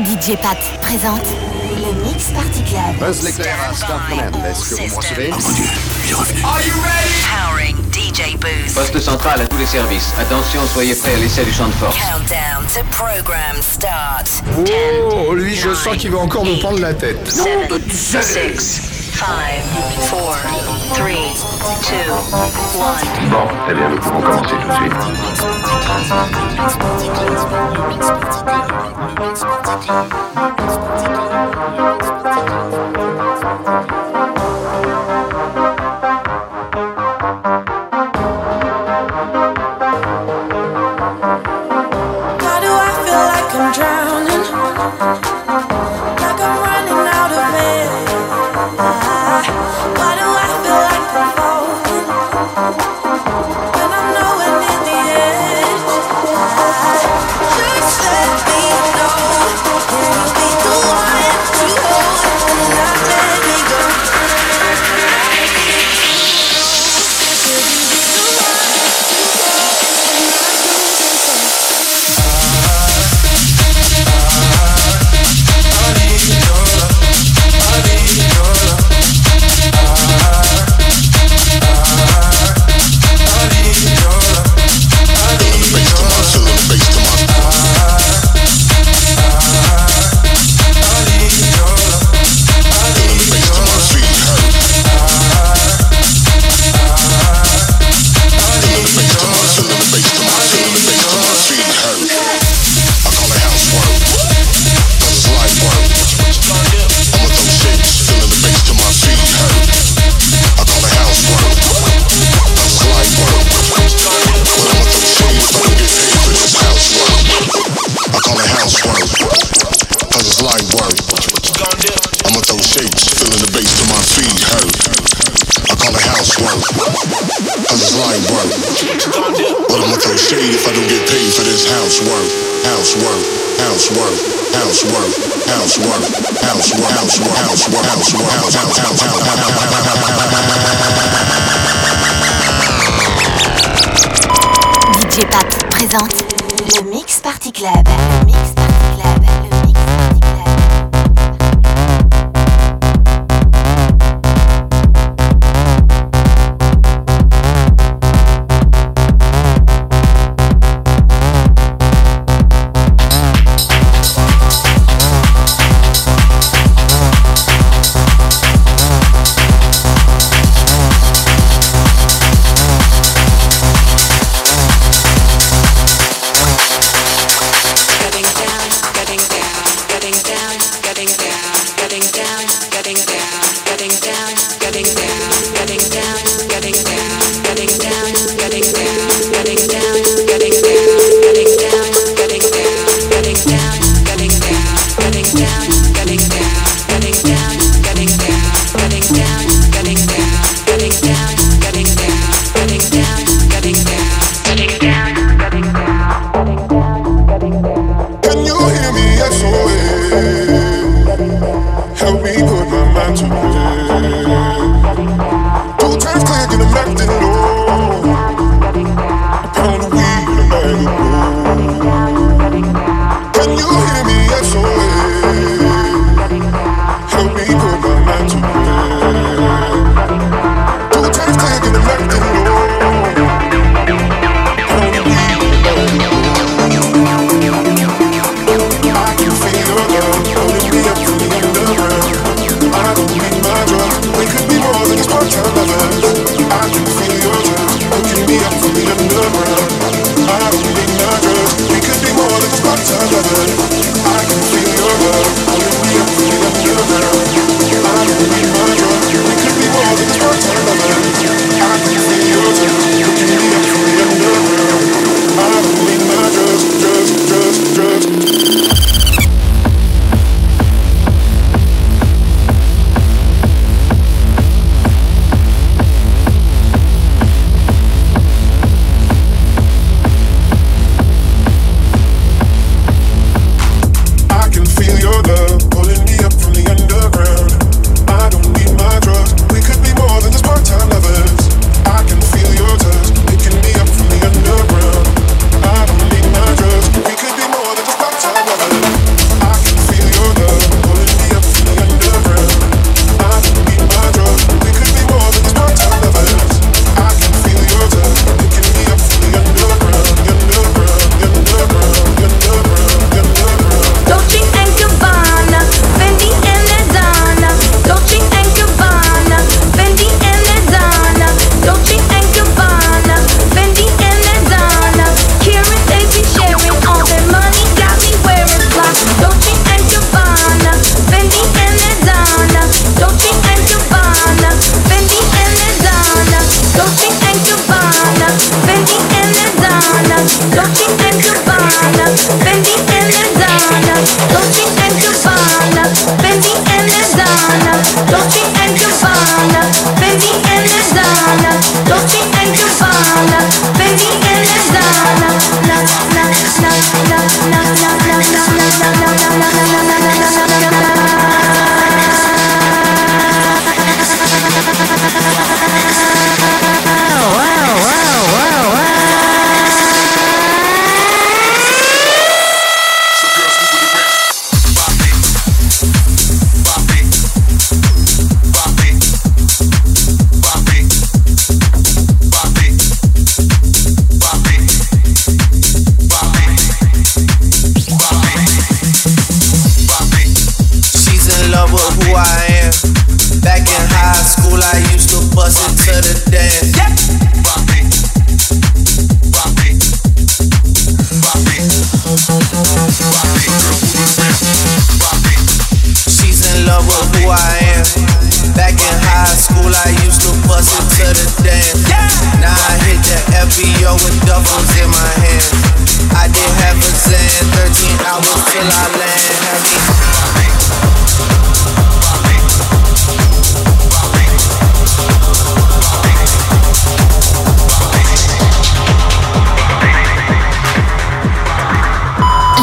DJ Pat présente le Mix Party Club. Buzz l'éclair à Star Est-ce que vous me recevez Oh ah, mon dieu. Are you ready? Powering DJ Booth. Poste central à tous les services. Attention, soyez prêts à l'essai du champ de force. Countdown to program start. Oh, lui, je sens qu'il va encore me prendre la tête. 7, 6, Five, four, three, two, one. Bon, eh bien, nous pouvons commencer tout de. DJ Pat présente le Mix Party Club. Le Mix Party Club.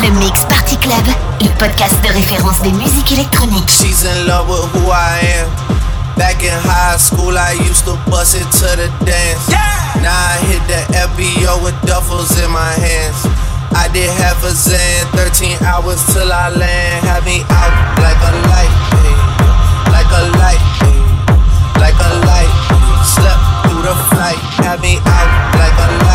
Le Mix Party Club, le podcast de référence des musiques électroniques. She's in love with who I am. Back in high school, I used to bust it to the dance. Yeah! Now I hit the FBO with duffels in my hands. I did half a zan, 13 hours till I land. Had me out like a light, babe. like a light, babe. like a light. Babe. Slept through the flight, had me out like a light.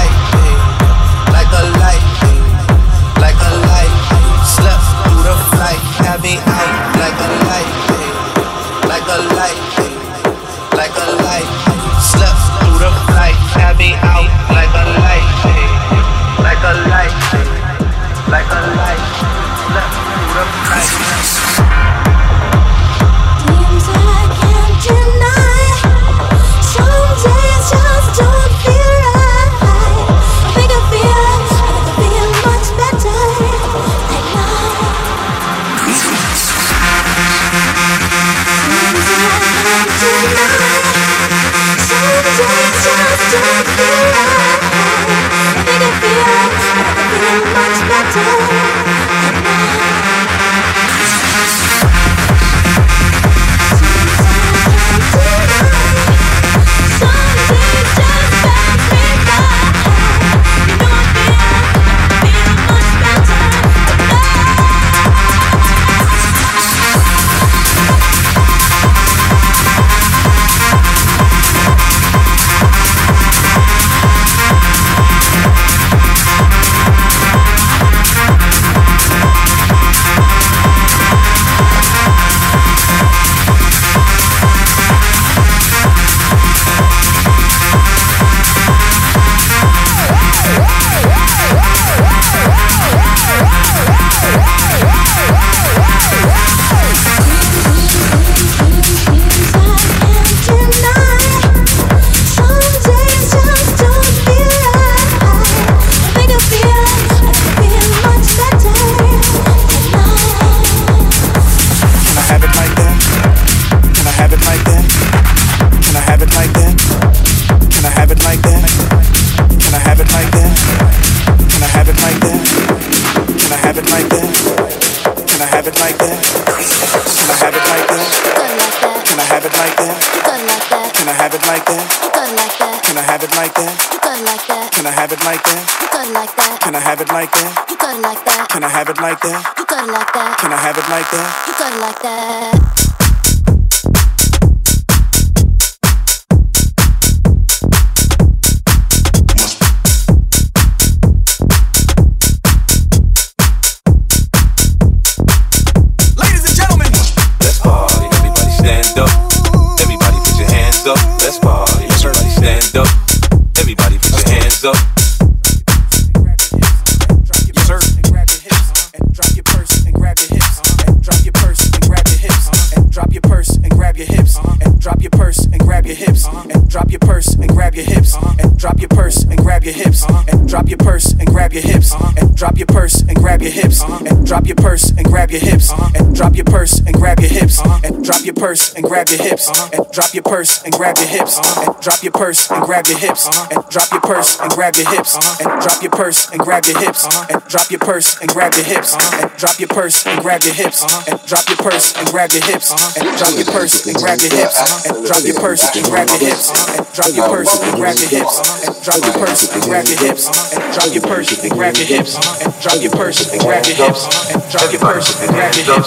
And grab your hips and drop your purse and grab your hips and drop your purse and grab your hips and drop your purse and grab your hips and drop your purse and grab your hips and drop your purse and grab your hips and drop your purse and grab your hips and drop your purse and grab your hips and drop your purse and grab your hips and drop your purse and grab your hips and drop your purse and grab your hips and drop your purse and grab your hips and drop your purse and grab your hips and drop your purse and grab your hips and drop your purse and grab your hips and drop your purse and grab your hips and drop your Everybody put their hands up.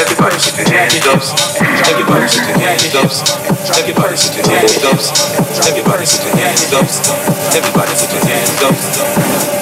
Everybody put their hands up. Everybody put their hands up. Everybody put their hands up. Everybody put their hands up. Everybody put their hands up.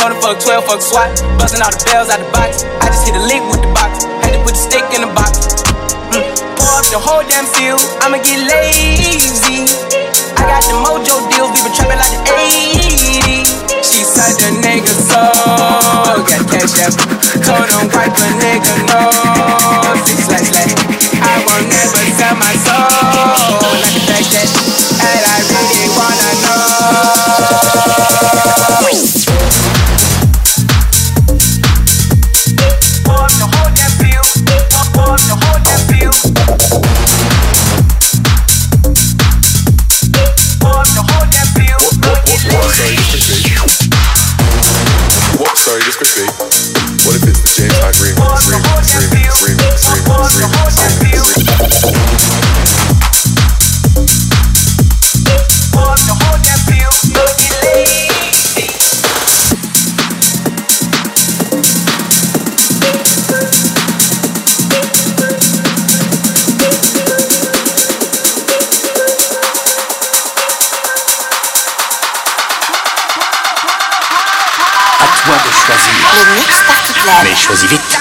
Tony fuck 12, fuck SWAT. Busting all the bells out the box. I just hit a lick with the box. Had to put the stick in the box. Mm. Pour up the whole damn field. I'ma get lazy. I got the mojo deals. We been trapping like the 80s. She said the nigga so. Got cash out. Told him wipe a nigga no. Six slash slash. I won't never sell my soul. Like the fact that. And I really wanna know. Choisis vite.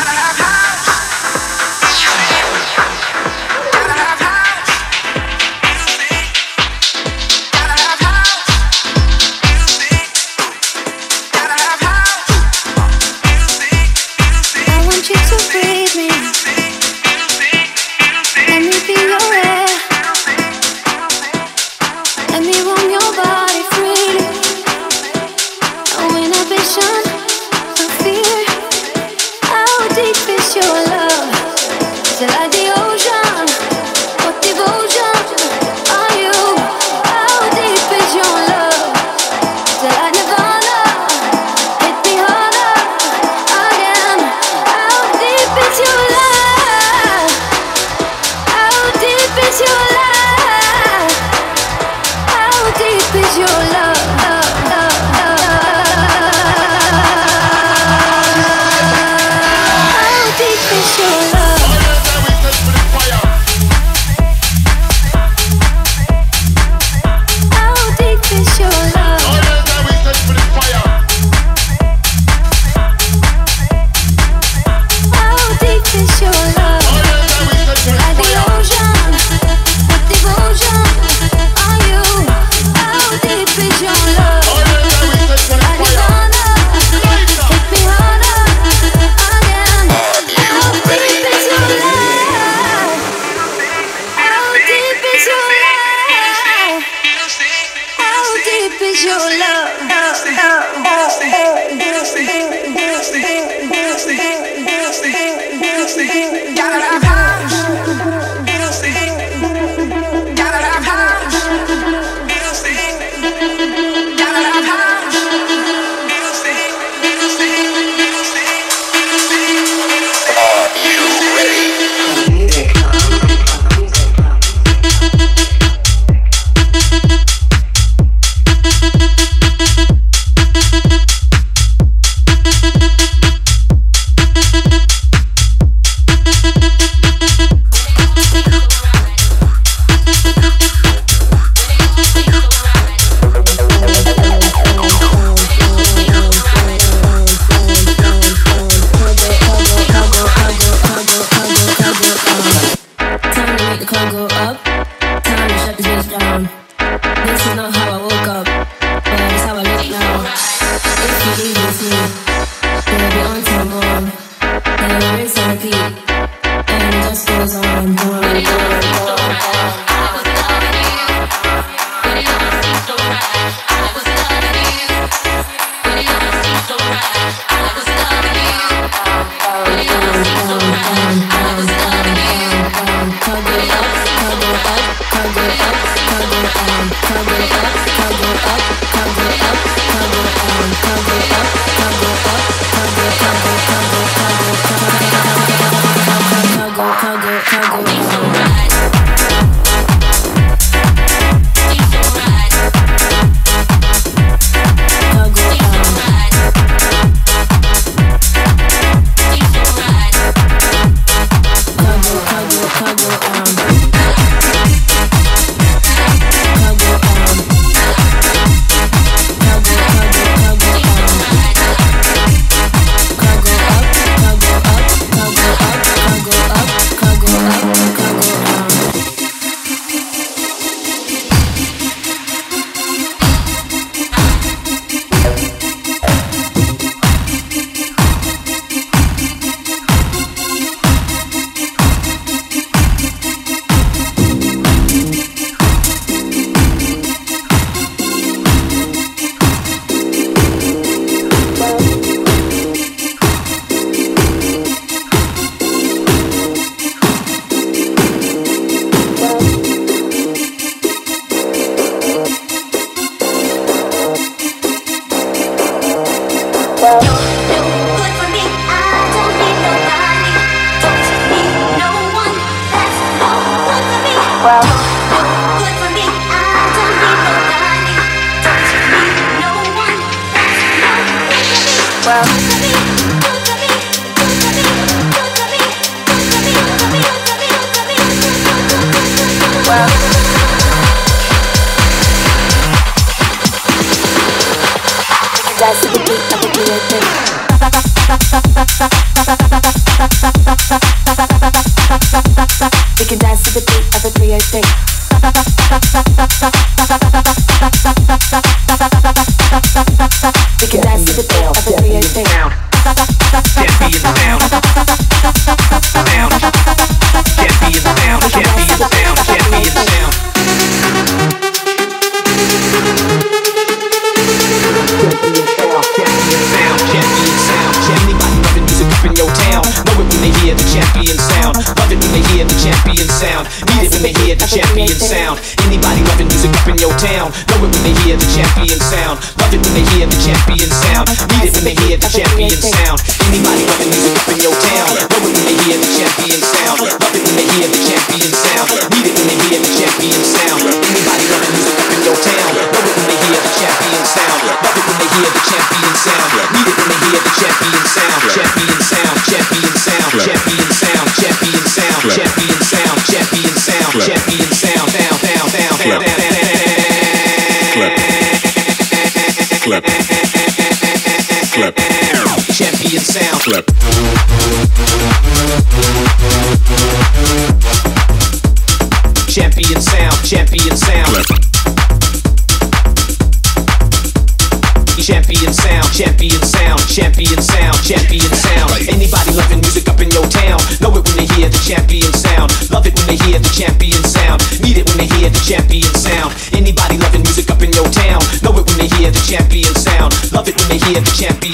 when they hear the champion sound. Anybody loving music up in your town, love it when they hear the champion sound. Love it when they hear the champion sound. Need it when they hear the champion sound. Anybody loving music up in your town, love it when they hear the champion sound. Love it when they hear the champion sound. Need it when they hear the champion sound. Champion sound, champion sound, champion sound, champion sound, champion sound, champion sound, champion sound, Sound. down, Sound. down, down. ambient sound. Champion sound, champion sound. Champion sound, champion sound, champion sound, champion sound. Anybody loving music up in your town, know it when they hear the champion sound. Love it when they hear the champion sound. Need it when they hear the champion sound. Anybody loving music up in your town, know it when they hear the champion sound. Love it when they hear the champion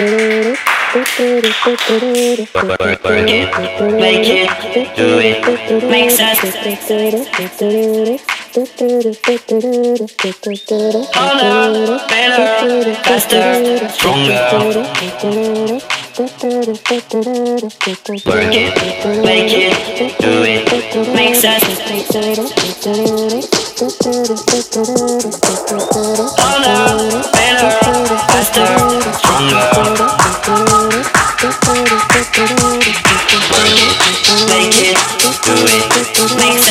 Work it, make it, do it, makes us harder, better, faster, stronger. Work it, make it, do it, better, stronger. Make it, do it, makes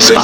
lancé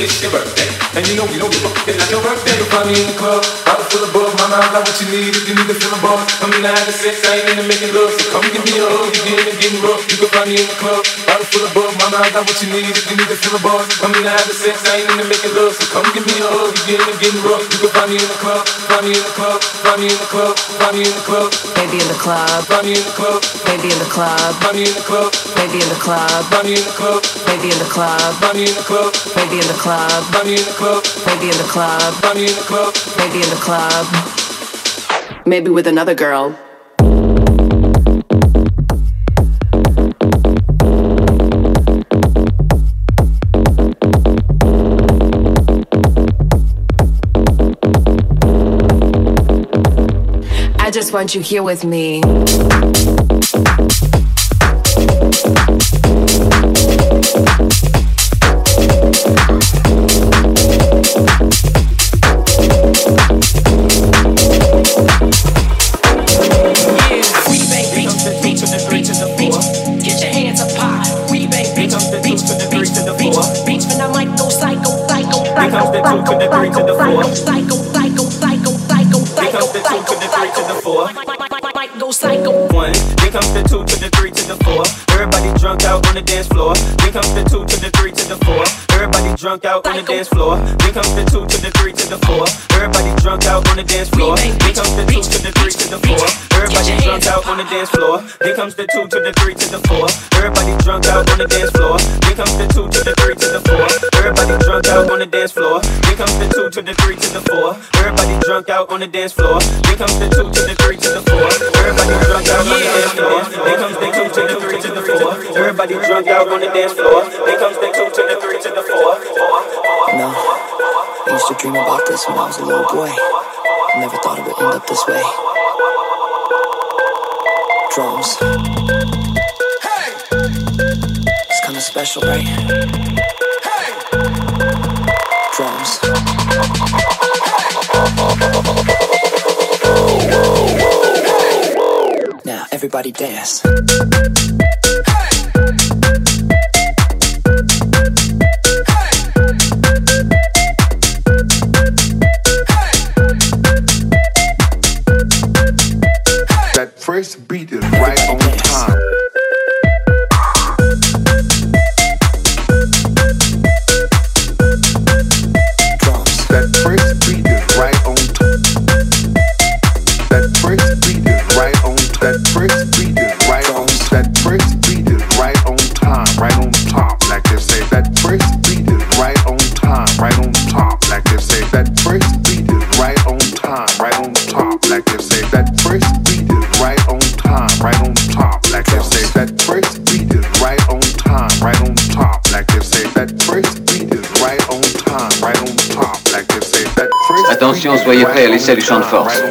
it's your birthday. And you know don't give up. It's like your birthday. You'll find me in the club, bottle full of bug. My mind got what you need if you need to feel a buzz. I mean I have the sex, I ain't into making love. So come give me a hug, you get in and get rough. You can find me in the club, bottle full of bug. My mind got what you need if you need to feel a buzz. I mean I have the sex, I ain't into making love. So come give me a hug, you get in and get rough. You can find me in the club, find me in the club, find me in the club, find me in the club. Baby in the club, find me in the club, baby in the club, find me in the club, baby in the club, find me in the club, baby in the club, find me in the club, baby in the club, find me in the club, baby in the club, find me in the club, baby in the club. Maybe with another girl. I just want you here with me. One, then comes the two to the three to the four. Everybody drunk out on the dance floor. Then comes the two to the three to the four. Everybody drunk out on the dance floor. Then comes the two to the three to the four. Everybody drunk out on the dance floor. Then comes the two to the three to the four. Everybody drunk out on the dance floor. Then comes the two to the three to the four. Everybody drunk out on the dance floor. Then comes the two to the three to the four. Everybody drunk out on the dance floor. Then comes the two to the three to the four. Everybody drunk out on the dance floor. Then comes the two to the three to the four. Everybody drunk out on the dance floor. Comes the two to the three to the four. Everybody drunk out on the dance floor. Then comes the two to the three to the four. No, I used to dream about this when I was a little boy. I never thought it would end up this way. Drums. Hey! It's kinda special, right? Drums. Now, everybody dance. That first beat is right on time. Soyez prêts à l'essai du champ de force.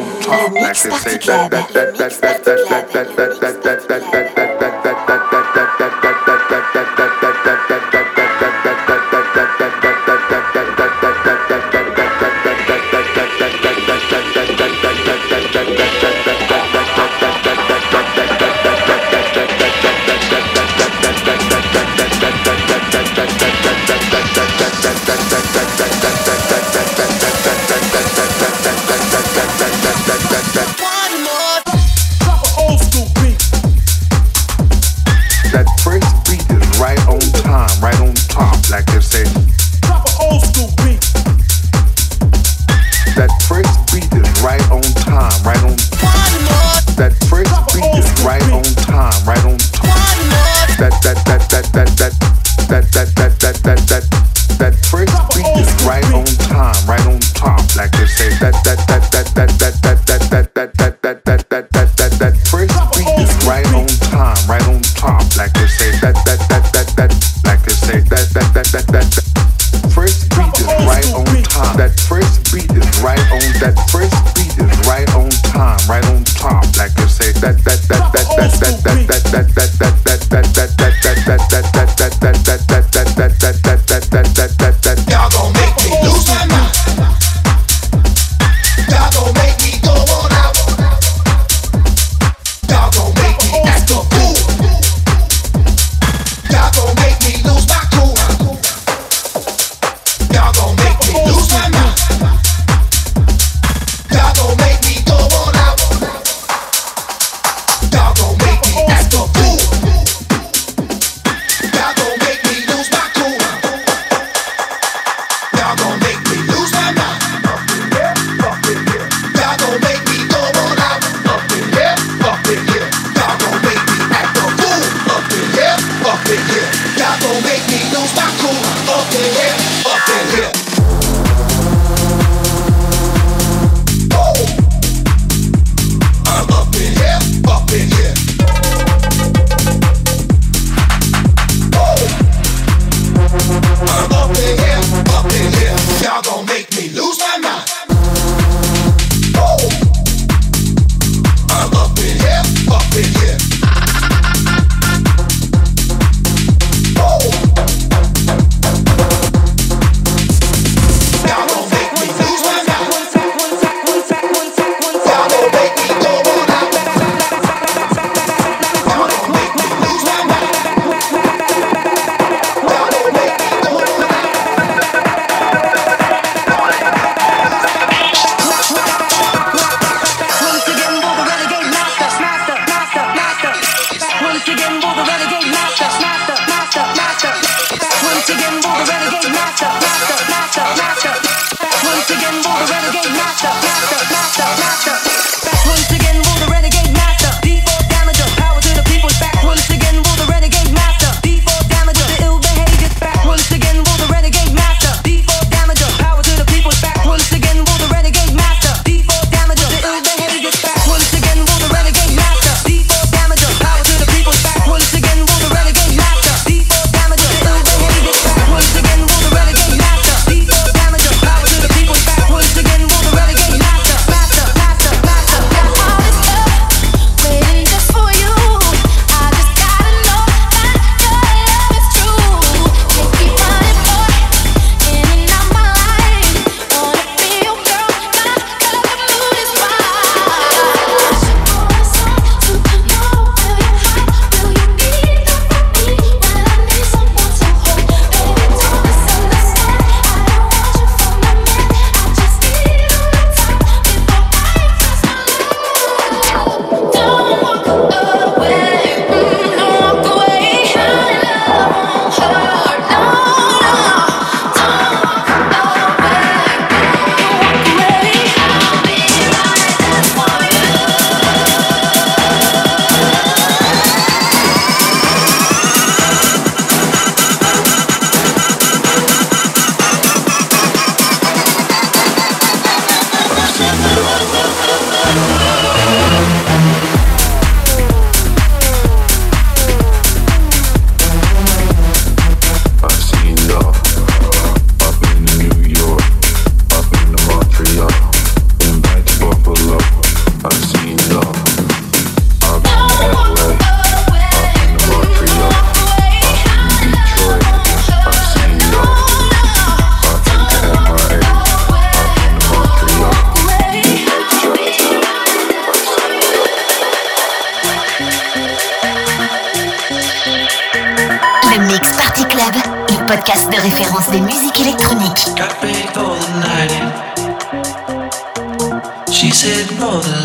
Podcast de référence des musiques électroniques. Got ready for the in.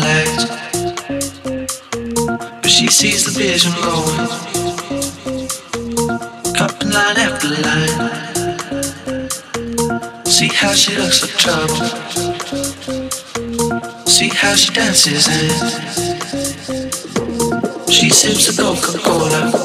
Lights. But she sees the vision going. Cupping line after line. See how she looks for trouble. See how she dances and she sips the Coca-Cola. She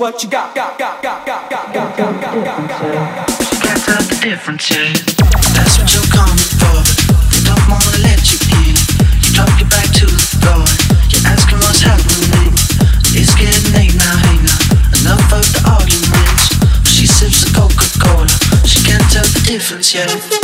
what you got, got, got, got, got, got, got, got, got, got, got. She can't tell the difference, yeah. That's what you're coming for. They don't wanna let you in. You drop your back to the floor. You're asking what's happening. It's getting late now, hey now. Enough of the arguments. She sips the Coca-Cola. She can't tell the difference, yeah.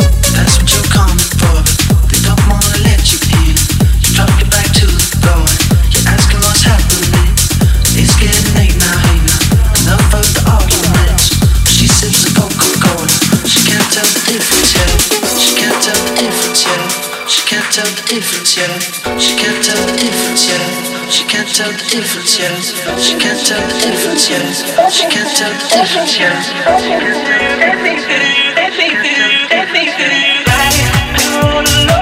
She can't tell the difference. She can't tell the difference. She can't tell the difference. She can't tell the difference yet. Everything, everything, everything, everything. I don't know.